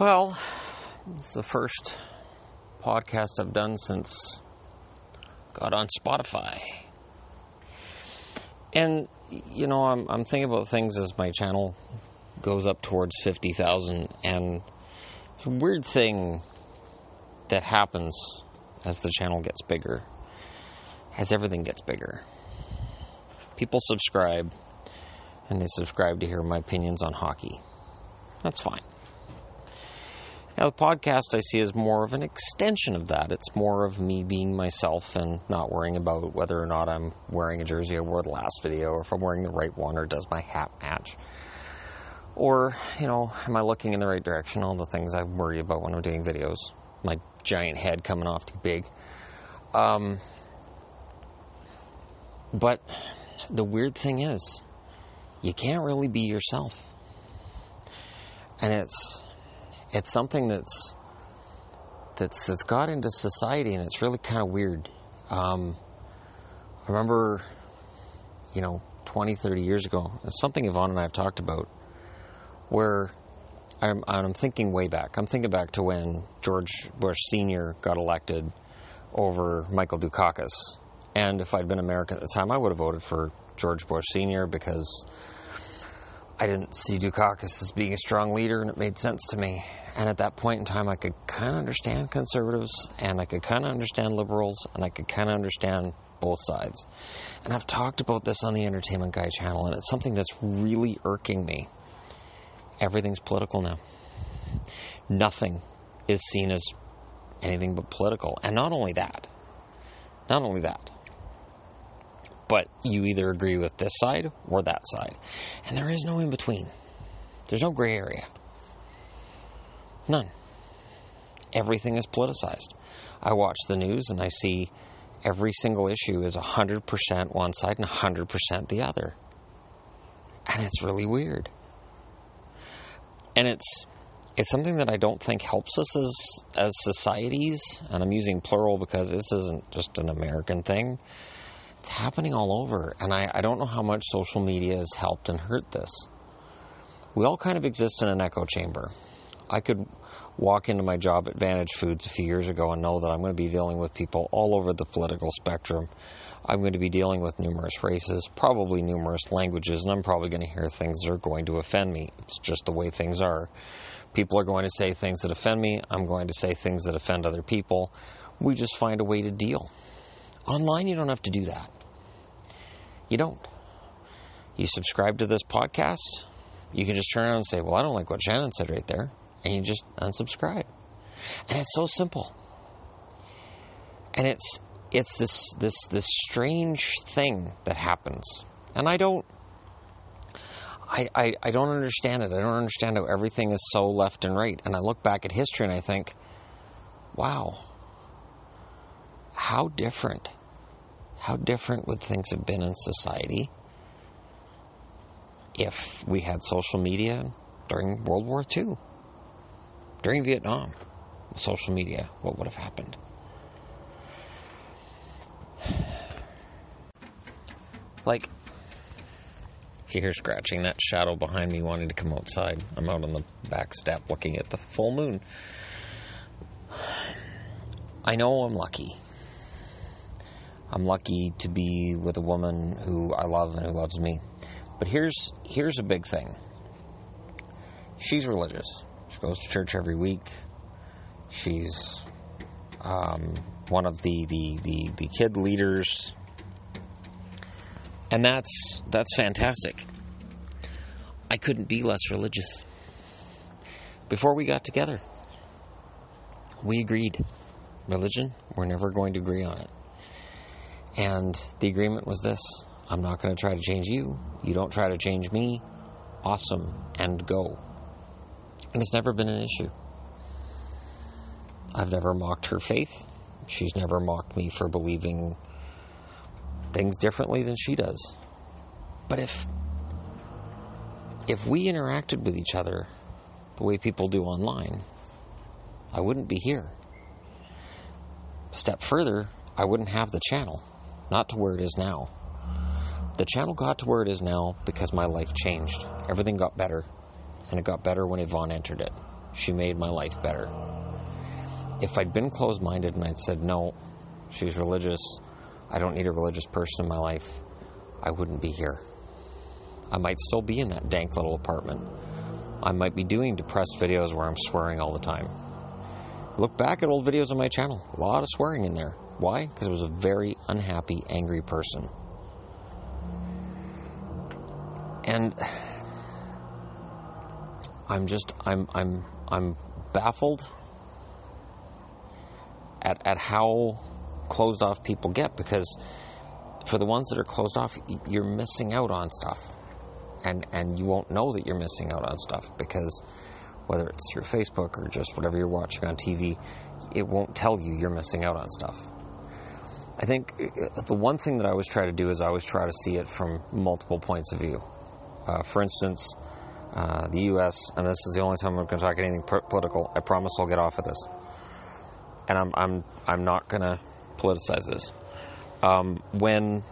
Well, it's the first podcast I've done since got on Spotify. And you know, I'm I'm thinking about things as my channel goes up towards 50,000 and it's a weird thing that happens as the channel gets bigger. As everything gets bigger. People subscribe and they subscribe to hear my opinions on hockey. That's fine. Now, the podcast I see as more of an extension of that. It's more of me being myself and not worrying about whether or not I'm wearing a jersey I wore the last video, or if I'm wearing the right one, or does my hat match. Or, you know, am I looking in the right direction? All the things I worry about when I'm doing videos. My giant head coming off too big. Um, but the weird thing is, you can't really be yourself. And it's it's something that's that's that's got into society, and it's really kind of weird. Um, I remember, you know, 20, 30 years ago, it's something Yvonne and I have talked about, where I'm, I'm thinking way back. I'm thinking back to when George Bush Sr. got elected over Michael Dukakis. And if I'd been American at the time, I would have voted for George Bush Sr. because I didn't see Dukakis as being a strong leader, and it made sense to me. And at that point in time, I could kind of understand conservatives, and I could kind of understand liberals, and I could kind of understand both sides. And I've talked about this on the Entertainment Guy channel, and it's something that's really irking me. Everything's political now. Nothing is seen as anything but political. And not only that, not only that, but you either agree with this side or that side. And there is no in between, there's no gray area. None. Everything is politicized. I watch the news and I see every single issue is 100% one side and 100% the other. And it's really weird. And it's it's something that I don't think helps us as as societies, and I'm using plural because this isn't just an American thing. It's happening all over, and I, I don't know how much social media has helped and hurt this. We all kind of exist in an echo chamber. I could walk into my job at Vantage Foods a few years ago and know that I'm going to be dealing with people all over the political spectrum. I'm going to be dealing with numerous races, probably numerous languages, and I'm probably going to hear things that are going to offend me. It's just the way things are. People are going to say things that offend me. I'm going to say things that offend other people. We just find a way to deal. Online, you don't have to do that. You don't. You subscribe to this podcast, you can just turn around and say, Well, I don't like what Shannon said right there. And you just unsubscribe. And it's so simple. And it's it's this this this strange thing that happens. And I don't I, I, I don't understand it. I don't understand how everything is so left and right. And I look back at history and I think, wow, how different how different would things have been in society if we had social media during World War II, during Vietnam? Social media, what would have happened? Like, you hear scratching, that shadow behind me wanting to come outside. I'm out on the back step looking at the full moon. I know I'm lucky. I'm lucky to be with a woman who I love and who loves me. But here's here's a big thing. She's religious. She goes to church every week. She's um, one of the, the, the, the kid leaders. And that's that's fantastic. I couldn't be less religious. Before we got together, we agreed. Religion, we're never going to agree on it. And the agreement was this I'm not going to try to change you. You don't try to change me. Awesome. And go. And it's never been an issue. I've never mocked her faith. She's never mocked me for believing things differently than she does. But if if we interacted with each other the way people do online, I wouldn't be here. Step further, I wouldn't have the channel not to where it is now. The channel got to where it is now because my life changed. Everything got better, and it got better when Yvonne entered it. she made my life better. If I'd been closed minded and I'd said, no, she's religious, I don't need a religious person in my life, I wouldn't be here. I might still be in that dank little apartment. I might be doing depressed videos where I'm swearing all the time. Look back at old videos on my channel. A lot of swearing in there. Why? Because I was a very unhappy, angry person. And I'm just I'm I'm I'm baffled at at how closed off people get because for the ones that are closed off, you're missing out on stuff. And and you won't know that you're missing out on stuff because whether it's through Facebook or just whatever you're watching on TV, it won't tell you you're missing out on stuff. I think uh, the one thing that I always try to do is I always try to see it from multiple points of view. Uh, for instance, uh, the U.S., and this is the only time I'm going to talk anything political. I promise I'll get off of this, and I'm I'm I'm not going to politicize this. Um, when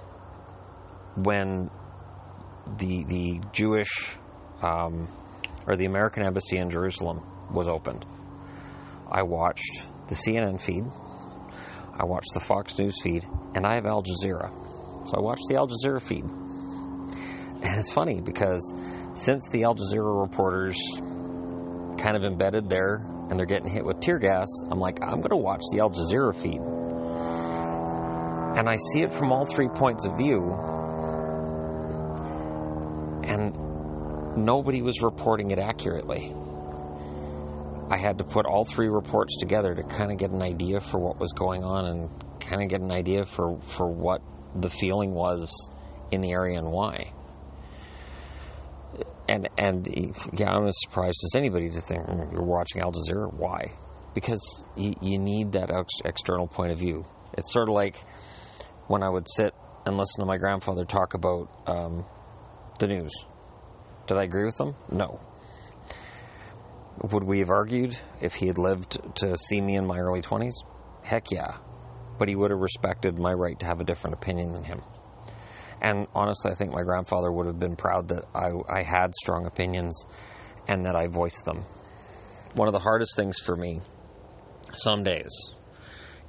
when the the Jewish um, or the American embassy in Jerusalem was opened, I watched the CNN feed, I watched the Fox News feed, and I have Al Jazeera, so I watched the Al Jazeera feed, and it's funny because since the Al Jazeera reporters kind of embedded there and they're getting hit with tear gas, I'm like, I'm going to watch the Al Jazeera feed. And I see it from all three points of view. And nobody was reporting it accurately. I had to put all three reports together to kind of get an idea for what was going on and kind of get an idea for, for what the feeling was in the area and why and and yeah, I'm as surprised as anybody to think mm, you're watching Al Jazeera. Why? Because you, you need that ex- external point of view. It's sort of like when I would sit and listen to my grandfather talk about um, the news. Did I agree with him? No. Would we have argued if he had lived to see me in my early 20s? Heck yeah. But he would have respected my right to have a different opinion than him. And honestly, I think my grandfather would have been proud that I, I had strong opinions and that I voiced them. One of the hardest things for me, some days,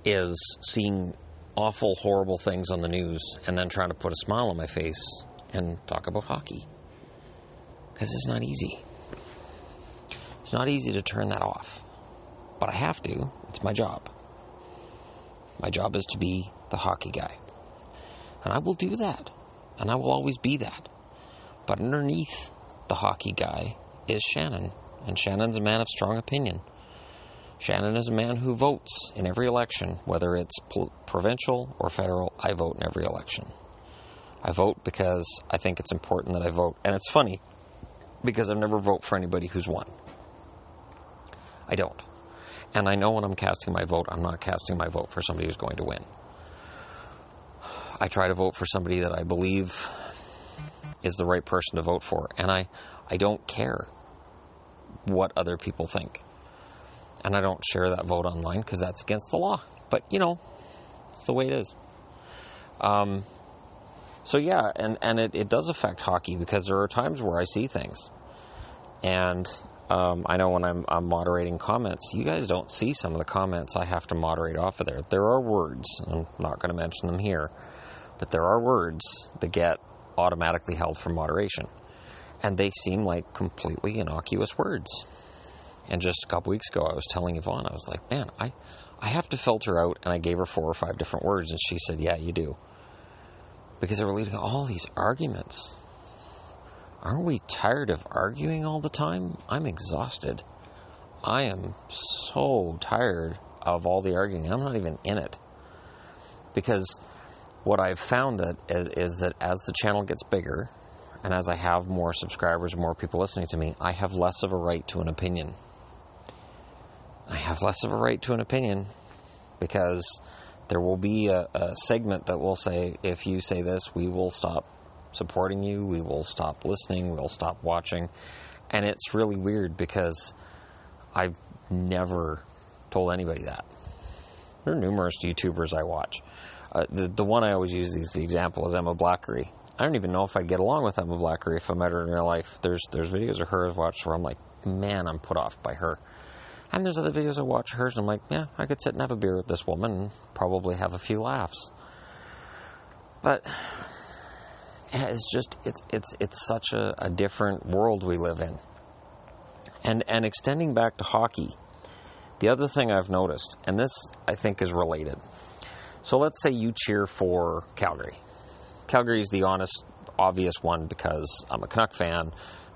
is seeing awful, horrible things on the news and then trying to put a smile on my face and talk about hockey. Because it's not easy. It's not easy to turn that off. But I have to. It's my job. My job is to be the hockey guy. And I will do that and I will always be that. But underneath the hockey guy is Shannon, and Shannon's a man of strong opinion. Shannon is a man who votes in every election, whether it's provincial or federal. I vote in every election. I vote because I think it's important that I vote. And it's funny because I've never vote for anybody who's won. I don't. And I know when I'm casting my vote, I'm not casting my vote for somebody who's going to win. I try to vote for somebody that I believe is the right person to vote for. And I, I don't care what other people think. And I don't share that vote online because that's against the law. But, you know, it's the way it is. Um, so, yeah, and, and it, it does affect hockey because there are times where I see things. And um, I know when I'm, I'm, moderating comments, you guys don't see some of the comments I have to moderate off of there. There are words, I'm not going to mention them here, but there are words that get automatically held for moderation. And they seem like completely innocuous words. And just a couple weeks ago, I was telling Yvonne, I was like, man, I, I have to filter out, and I gave her four or five different words, and she said, yeah, you do. Because they were leading all these arguments. Aren't we tired of arguing all the time? I'm exhausted. I am so tired of all the arguing. I'm not even in it. Because what I've found that is, is, that as the channel gets bigger, and as I have more subscribers, more people listening to me, I have less of a right to an opinion. I have less of a right to an opinion because there will be a, a segment that will say, if you say this, we will stop supporting you, we will stop listening, we'll stop watching. And it's really weird because I've never told anybody that. There are numerous YouTubers I watch uh, the the one I always use as the example is Emma Blackery. I don't even know if I'd get along with Emma Blackery if I met her in real life. There's there's videos of her I've watched where I'm like, man, I'm put off by her. And there's other videos I watch hers, and I'm like, yeah, I could sit and have a beer with this woman and probably have a few laughs. But it's just it's it's it's such a, a different world we live in. And and extending back to hockey, the other thing I've noticed, and this I think is related. So let's say you cheer for Calgary. Calgary is the honest, obvious one because I'm a Canuck fan.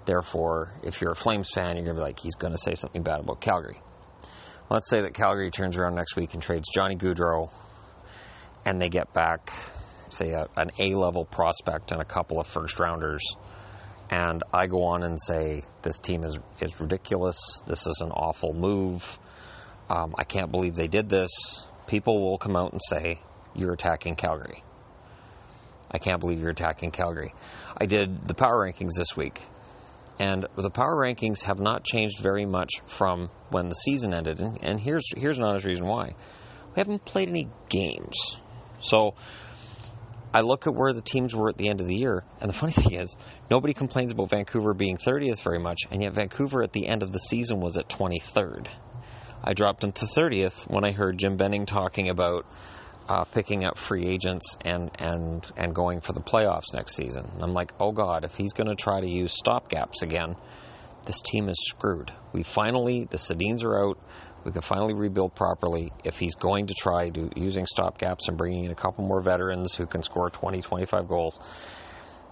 Therefore, if you're a Flames fan, you're going to be like, he's going to say something bad about Calgary. Let's say that Calgary turns around next week and trades Johnny Gaudreau, and they get back, say, a, an A level prospect and a couple of first rounders. And I go on and say, this team is, is ridiculous. This is an awful move. Um, I can't believe they did this. People will come out and say, you're attacking Calgary. I can't believe you're attacking Calgary. I did the power rankings this week, and the power rankings have not changed very much from when the season ended. And, and here's here's an honest reason why: we haven't played any games. So I look at where the teams were at the end of the year, and the funny thing is, nobody complains about Vancouver being 30th very much, and yet Vancouver at the end of the season was at 23rd. I dropped into 30th when I heard Jim Benning talking about uh, picking up free agents and, and, and going for the playoffs next season. And I'm like, oh God, if he's going to try to use stopgaps again, this team is screwed. We finally, the Sedins are out. We can finally rebuild properly. If he's going to try do, using stopgaps and bringing in a couple more veterans who can score 20, 25 goals,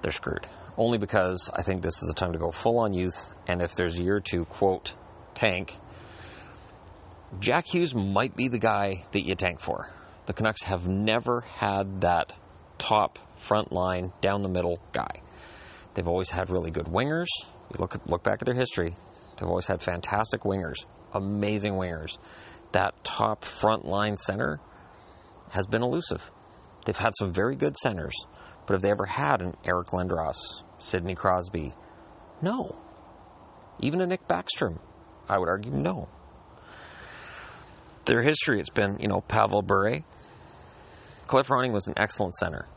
they're screwed. Only because I think this is the time to go full on youth. And if there's a year to quote tank, Jack Hughes might be the guy that you tank for the Canucks have never had that top front line down the middle guy. They've always had really good wingers. You look look back at their history. They've always had fantastic wingers, amazing wingers. That top front line center has been elusive. They've had some very good centers, but have they ever had an Eric Lindros, Sidney Crosby? No. Even a Nick Backstrom, I would argue, no their history, it's been, you know, Pavel Bure. Cliff Ronning was an excellent center,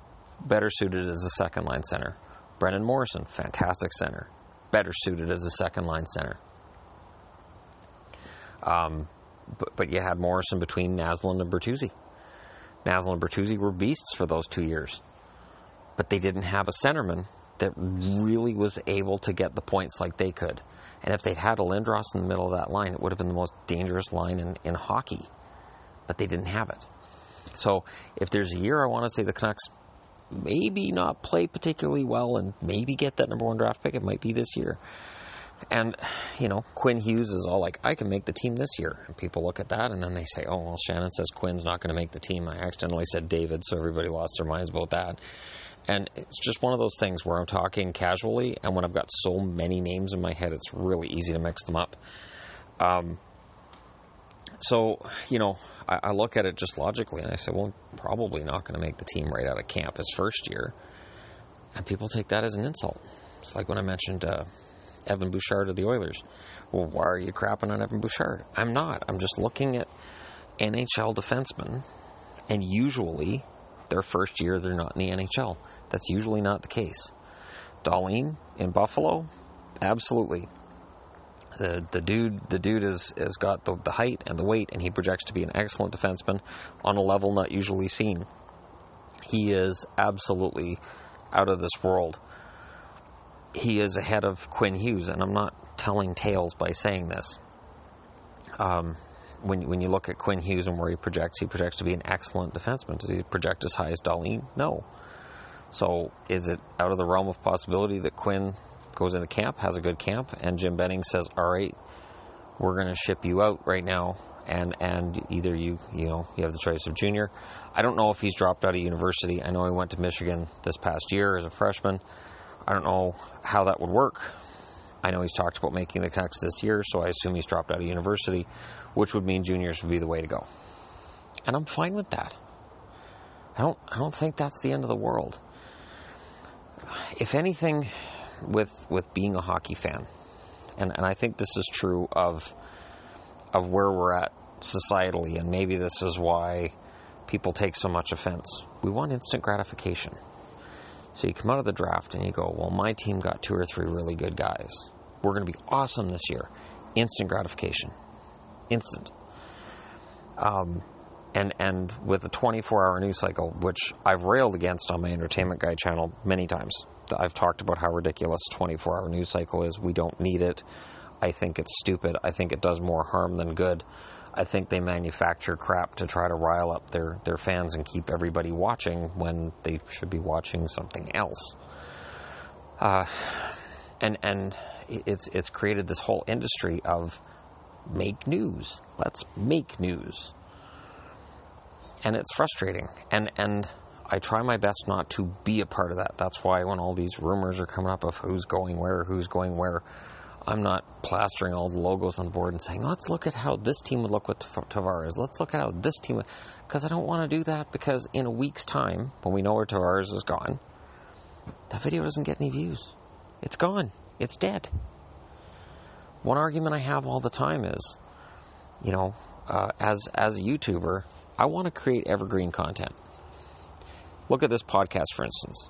better suited as a second line center. Brendan Morrison, fantastic center, better suited as a second line center. Um, but, but you had Morrison between Naslund and Bertuzzi. Naslund and Bertuzzi were beasts for those two years, but they didn't have a centerman that really was able to get the points like they could. And if they'd had a Lindros in the middle of that line, it would have been the most dangerous line in, in hockey. But they didn't have it. So if there's a year I want to say the Canucks maybe not play particularly well and maybe get that number one draft pick, it might be this year. And, you know, Quinn Hughes is all like, I can make the team this year. And people look at that and then they say, oh, well, Shannon says Quinn's not going to make the team. I accidentally said David, so everybody lost their minds about that. And it's just one of those things where I'm talking casually, and when I've got so many names in my head, it's really easy to mix them up. Um, so, you know, I, I, look at it just logically, and I say, well, probably not going to make the team right out of camp his first year. And people take that as an insult. It's like when I mentioned uh, Evan Bouchard of the Oilers. Well, why are you crapping on Evan Bouchard? I'm not. I'm just looking at NHL defensemen, and usually their first year they're not in the NHL. That's usually not the case. Dahlin in Buffalo, absolutely. The the dude the dude is has got the, the height and the weight and he projects to be an excellent defenseman on a level not usually seen. He is absolutely out of this world. He is ahead of Quinn Hughes, and I'm not telling tales by saying this. Um, when when you look at Quinn Hughes and where he projects, he projects to be an excellent defenseman. Does he project as high as Dahlin? No. So is it out of the realm of possibility that Quinn goes into camp, has a good camp, and Jim Benning says, "All right, we're going to ship you out right now, and and either you you know you have the choice of junior. I don't know if he's dropped out of university. I know he went to Michigan this past year as a freshman. I don't know how that would work. I know he's talked about making the Canucks this year, so I assume he's dropped out of university, which would mean juniors would be the way to go. And I'm fine with that. I don't I don't think that's the end of the world. If anything, with with being a hockey fan, and, and I think this is true of of where we're at societally, and maybe this is why people take so much offense. We want instant gratification. So you come out of the draft and you go, well, my team got two or three really good guys we're going to be awesome this year. Instant gratification, instant. Um, and and with a 24-hour news cycle, which I've railed against on my Entertainment Guy channel many times. I've talked about how ridiculous 24-hour news cycle is. We don't need it. I think it's stupid. I think it does more harm than good. I think they manufacture crap to try to rile up their, their fans and keep everybody watching when they should be watching something else. Uh, and and it's it's created this whole industry of make news. Let's make news. And it's frustrating. And and I try my best not to be a part of that. That's why when all these rumors are coming up of who's going where, who's going where, I'm not plastering all the logos on the board and saying, let's look at how this team would look with Tavares. Let's look at how this team would. Because I don't want to do that because in a week's time, when we know where Tavares is gone, that video doesn't get any views. It's gone. It's dead. One argument I have all the time is, you know, uh, as as a YouTuber, I want to create evergreen content. Look at this podcast, for instance.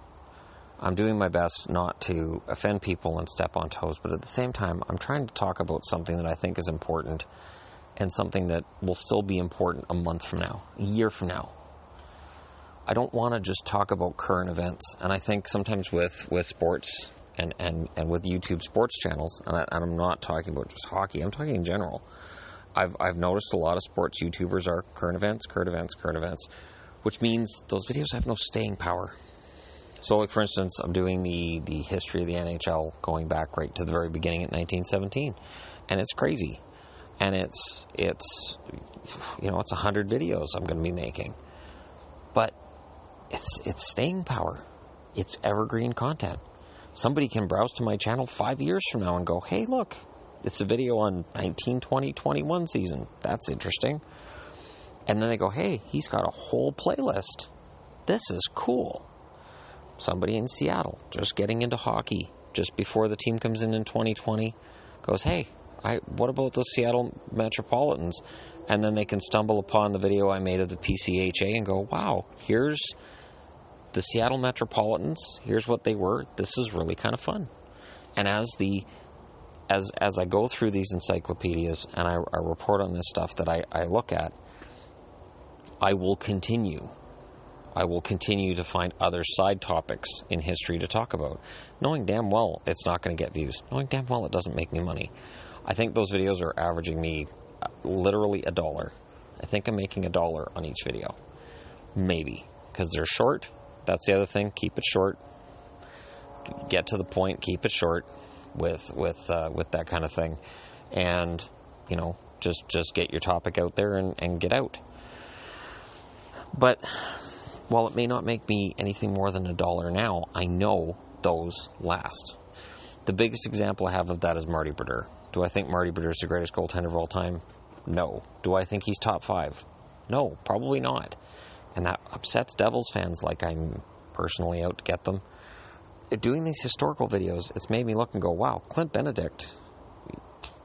I'm doing my best not to offend people and step on toes, but at the same time, I'm trying to talk about something that I think is important and something that will still be important a month from now, a year from now. I don't want to just talk about current events, and I think sometimes with, with sports and, and, and with YouTube sports channels, and, I, am not talking about just hockey, I'm talking in general. I've, I've noticed a lot of sports YouTubers are current events, current events, current events, which means those videos have no staying power. So, like for instance, I'm doing the the history of the NHL going back right to the very beginning in 1917, and it's crazy, and it's it's you know it's hundred videos I'm going to be making, but it's it's staying power, it's evergreen content. Somebody can browse to my channel five years from now and go, hey, look, it's a video on 1920 21 season. That's interesting. And then they go, hey, he's got a whole playlist. This is cool somebody in Seattle just getting into hockey just before the team comes in in 2020 goes, hey, I, what about the Seattle Metropolitans? And then they can stumble upon the video I made of the PCHA and go, wow, here's the Seattle Metropolitans. Here's what they were. This is really kind of fun. And as the as as I go through these encyclopedias and I, I report on this stuff that I, I look at, I will continue I will continue to find other side topics in history to talk about, knowing damn well it's not going to get views, knowing damn well it doesn't make me money. I think those videos are averaging me uh, literally a dollar. I think I'm making a dollar on each video. Maybe. Because they're short. That's the other thing. Keep it short. Get to the point. Keep it short with with uh, with that kind of thing. And, you know, just just get your topic out there and, and get out. But while it may not make me anything more than a dollar now, I know those last. The biggest example I have of that is Marty Brodeur. Do I think Marty Brodeur is the greatest goaltender of all time? No. Do I think he's top five? No, probably not. And that upsets Devils fans like I'm personally out to get them. Doing these historical videos, it's made me look and go, wow, Clint Benedict,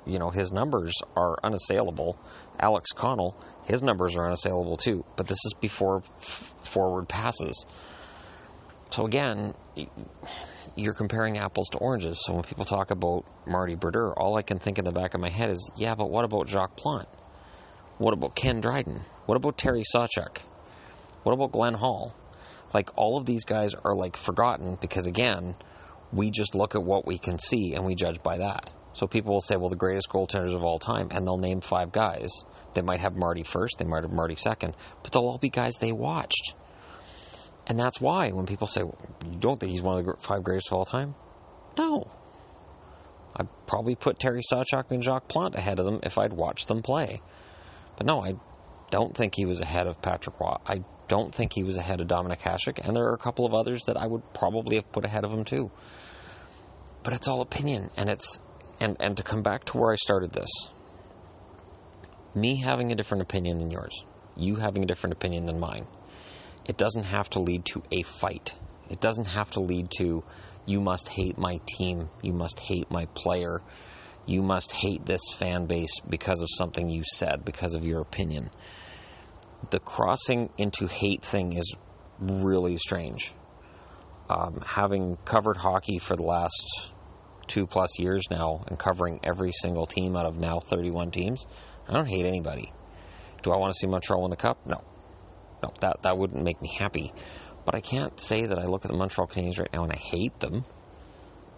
you know, his numbers are unassailable. Alex Connell, his numbers are unassailable too, but this is before f- forward passes. So again, you're comparing apples to oranges. So when people talk about Marty Brodeur, all I can think in the back of my head is, yeah, but what about Jacques Plante? What about Ken Dryden? What about Terry Sawchuk? What about Glenn Hall? Like all of these guys are like forgotten because again, we just look at what we can see and we judge by that. So people will say, well, the greatest goaltenders of all time, and they'll name five guys. They might have Marty first, they might have Marty second, but they'll all be guys they watched. And that's why when people say, well, you don't think he's one of the five greatest of all time? No. I'd probably put Terry Sawchuk and Jacques Plante ahead of them if I'd watched them play. But no, I don't think he was ahead of Patrick Roy. I don't think he was ahead of Dominik Hasek, and there are a couple of others that I would probably have put ahead of him too. But it's all opinion, and it's and and to come back to where I started this, me having a different opinion than yours, you having a different opinion than mine, it doesn't have to lead to a fight. It doesn't have to lead to you must hate my team, you must hate my player, you must hate this fan base because of something you said, because of your opinion. The crossing into hate thing is really strange. Um, having covered hockey for the last two plus years now and covering every single team out of now 31 teams, I don't hate anybody. Do I want to see Montreal win the cup? No. No, that, that wouldn't make me happy. But I can't say that I look at the Montreal Canadiens right now and I hate them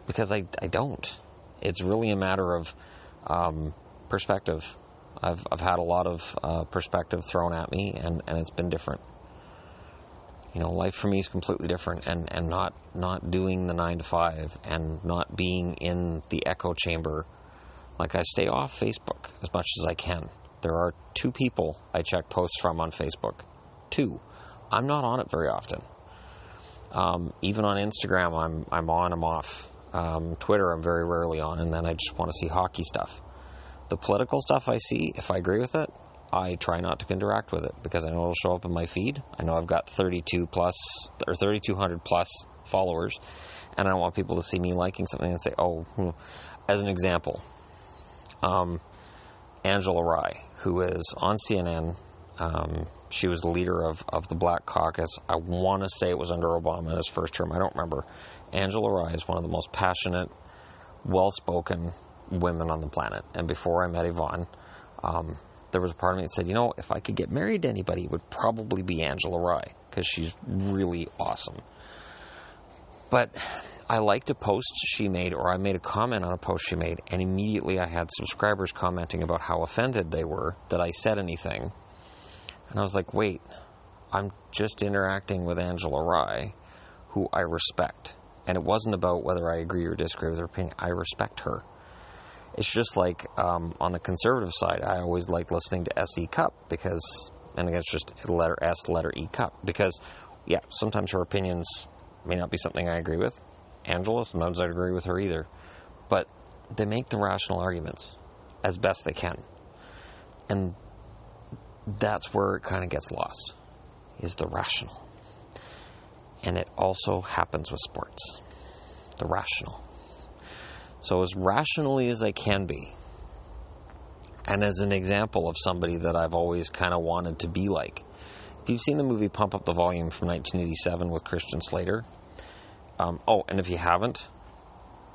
because I, I don't. It's really a matter of um, perspective. I've, I've had a lot of uh, perspective thrown at me and, and it's been different. You know, life for me is completely different and, and not, not doing the nine to five and not being in the echo chamber. Like I stay off Facebook as much as I can. There are two people I check posts from on Facebook. Two. I'm not on it very often. Um, even on Instagram, I'm I'm on, I'm off. Um, Twitter, I'm very rarely on, and then I just want to see hockey stuff. The political stuff I see, if I agree with it, I try not to interact with it because I know it'll show up in my feed. I know I've got 32 plus or 3,200 plus followers, and I want people to see me liking something and say, "Oh," hmm. as an example, um, Angela Rye, who is on CNN. Um, she was the leader of, of the Black Caucus. I want to say it was under Obama in his first term. I don't remember. Angela Rye is one of the most passionate, well spoken women on the planet. And before I met Yvonne, um, there was a part of me that said, you know, if I could get married to anybody, it would probably be Angela Rye because she's really awesome. But I liked a post she made, or I made a comment on a post she made, and immediately I had subscribers commenting about how offended they were that I said anything and I was like, wait, I'm just interacting with Angela Rye, who I respect. And it wasn't about whether I agree or disagree with her opinion. I respect her. It's just like um, on the conservative side, I always like listening to SE Cupp because, and again, it's just letter S, letter E Cupp. Because, yeah, sometimes her opinions may not be something I agree with. Angela, sometimes I agree with her either. But they make the rational arguments as best they can. And that's where it kind of gets lost is the rational and it also happens with sports the rational so as rationally as i can be and as an example of somebody that i've always kind of wanted to be like if you've seen the movie pump up the volume from 1987 with christian slater um, oh and if you haven't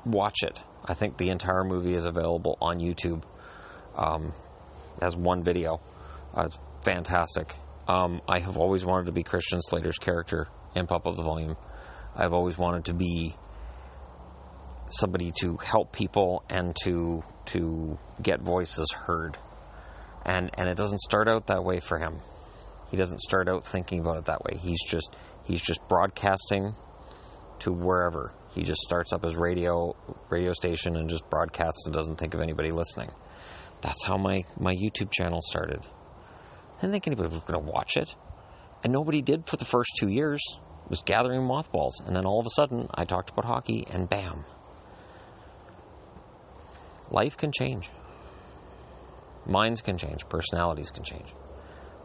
watch it i think the entire movie is available on youtube um, as one video uh, it's fantastic. Um, I have always wanted to be Christian Slater's character in Pump Up the Volume. I've always wanted to be somebody to help people and to to get voices heard. And and it doesn't start out that way for him. He doesn't start out thinking about it that way. He's just he's just broadcasting to wherever. He just starts up his radio radio station and just broadcasts and doesn't think of anybody listening. That's how my, my YouTube channel started. I didn't think anybody was to watch it. And nobody did for the first two years. It was gathering mothballs. And then all of a sudden, I talked about hockey, and bam. Life can change. Minds can change. Personalities can change.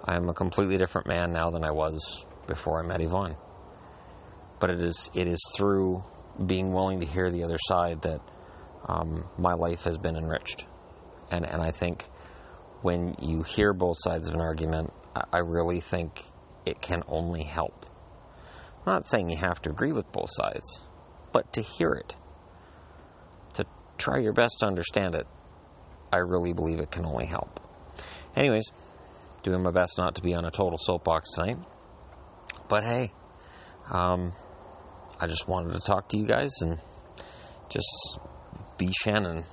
I am a completely different man now than I was before I met Yvonne. But it is it is through being willing to hear the other side that um, my life has been enriched. And and I think when you hear both sides of an argument, I really think it can only help. I'm not saying you have to agree with both sides, but to hear it, try your best to understand it, I really believe it can only help. Anyways, doing my best not to be on a total soapbox tonight. But hey, um, I just wanted to talk to you guys and just be Shannon.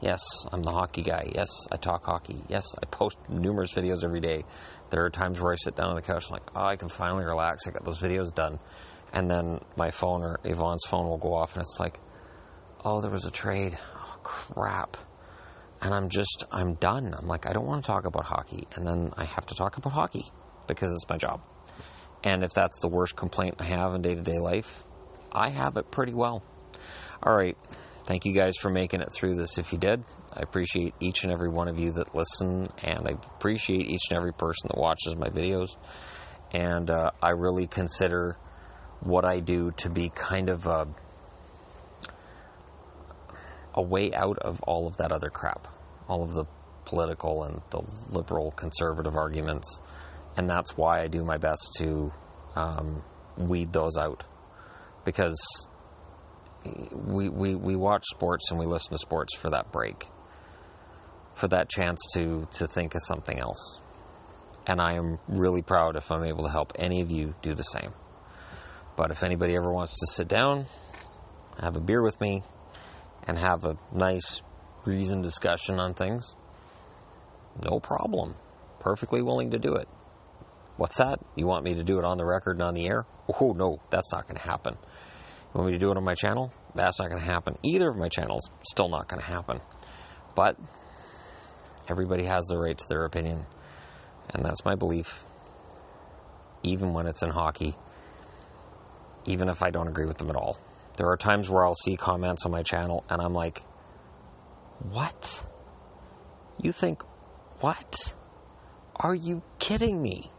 Yes, I'm the hockey guy. Yes, I talk hockey. Yes, I post numerous videos every day. There are times where I sit down on the couch and like, oh, I can finally relax. I got those videos done. And then my phone or Yvonne's phone will go off and it's like, oh, there was a trade. Oh, crap. And I'm just, I'm done. I'm like, I don't want to talk about hockey. And then I have to talk about hockey because it's my job. And if that's the worst complaint I have in day to day life, I have it pretty well. All right. Thank you guys for making it through this if you did. I appreciate each and every one of you that listen, and I appreciate each and every person that watches my videos. And uh, I really consider what I do to be kind of a, a way out of all of that other crap, all of the political and the liberal conservative arguments. And that's why I do my best to um, weed those out. Because we, we, we watch sports and we listen to sports for that break, for that chance to, to think of something else. And I am really proud if I'm able to help any of you do the same. But if anybody ever wants to sit down, have a beer with me, and have a nice, reasoned discussion on things, no problem. Perfectly willing to do it. What's that? You want me to do it on the record and on the air? Oh, no, that's not going to happen. You want me to do it on my channel? That's not going to happen. Either of my channels, still not going to happen. But everybody has the right to their opinion. And that's my belief. Even when it's in hockey, even if I don't agree with them at all. There are times where I'll see comments on my channel and I'm like, what? You think, what? Are you kidding me?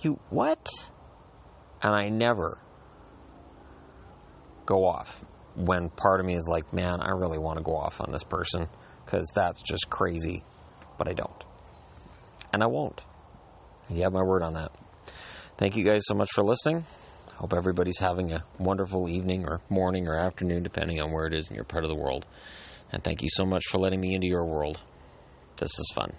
You, what? And I never go off when part of me is like, man, I really want to go off on this person because that's just crazy. But I don't. And I won't. You have my word on that. Thank you guys so much for listening. Hope everybody's having a wonderful evening or morning or afternoon, depending on where it is in your part of the world. And thank you so much for letting me into your world. This is fun.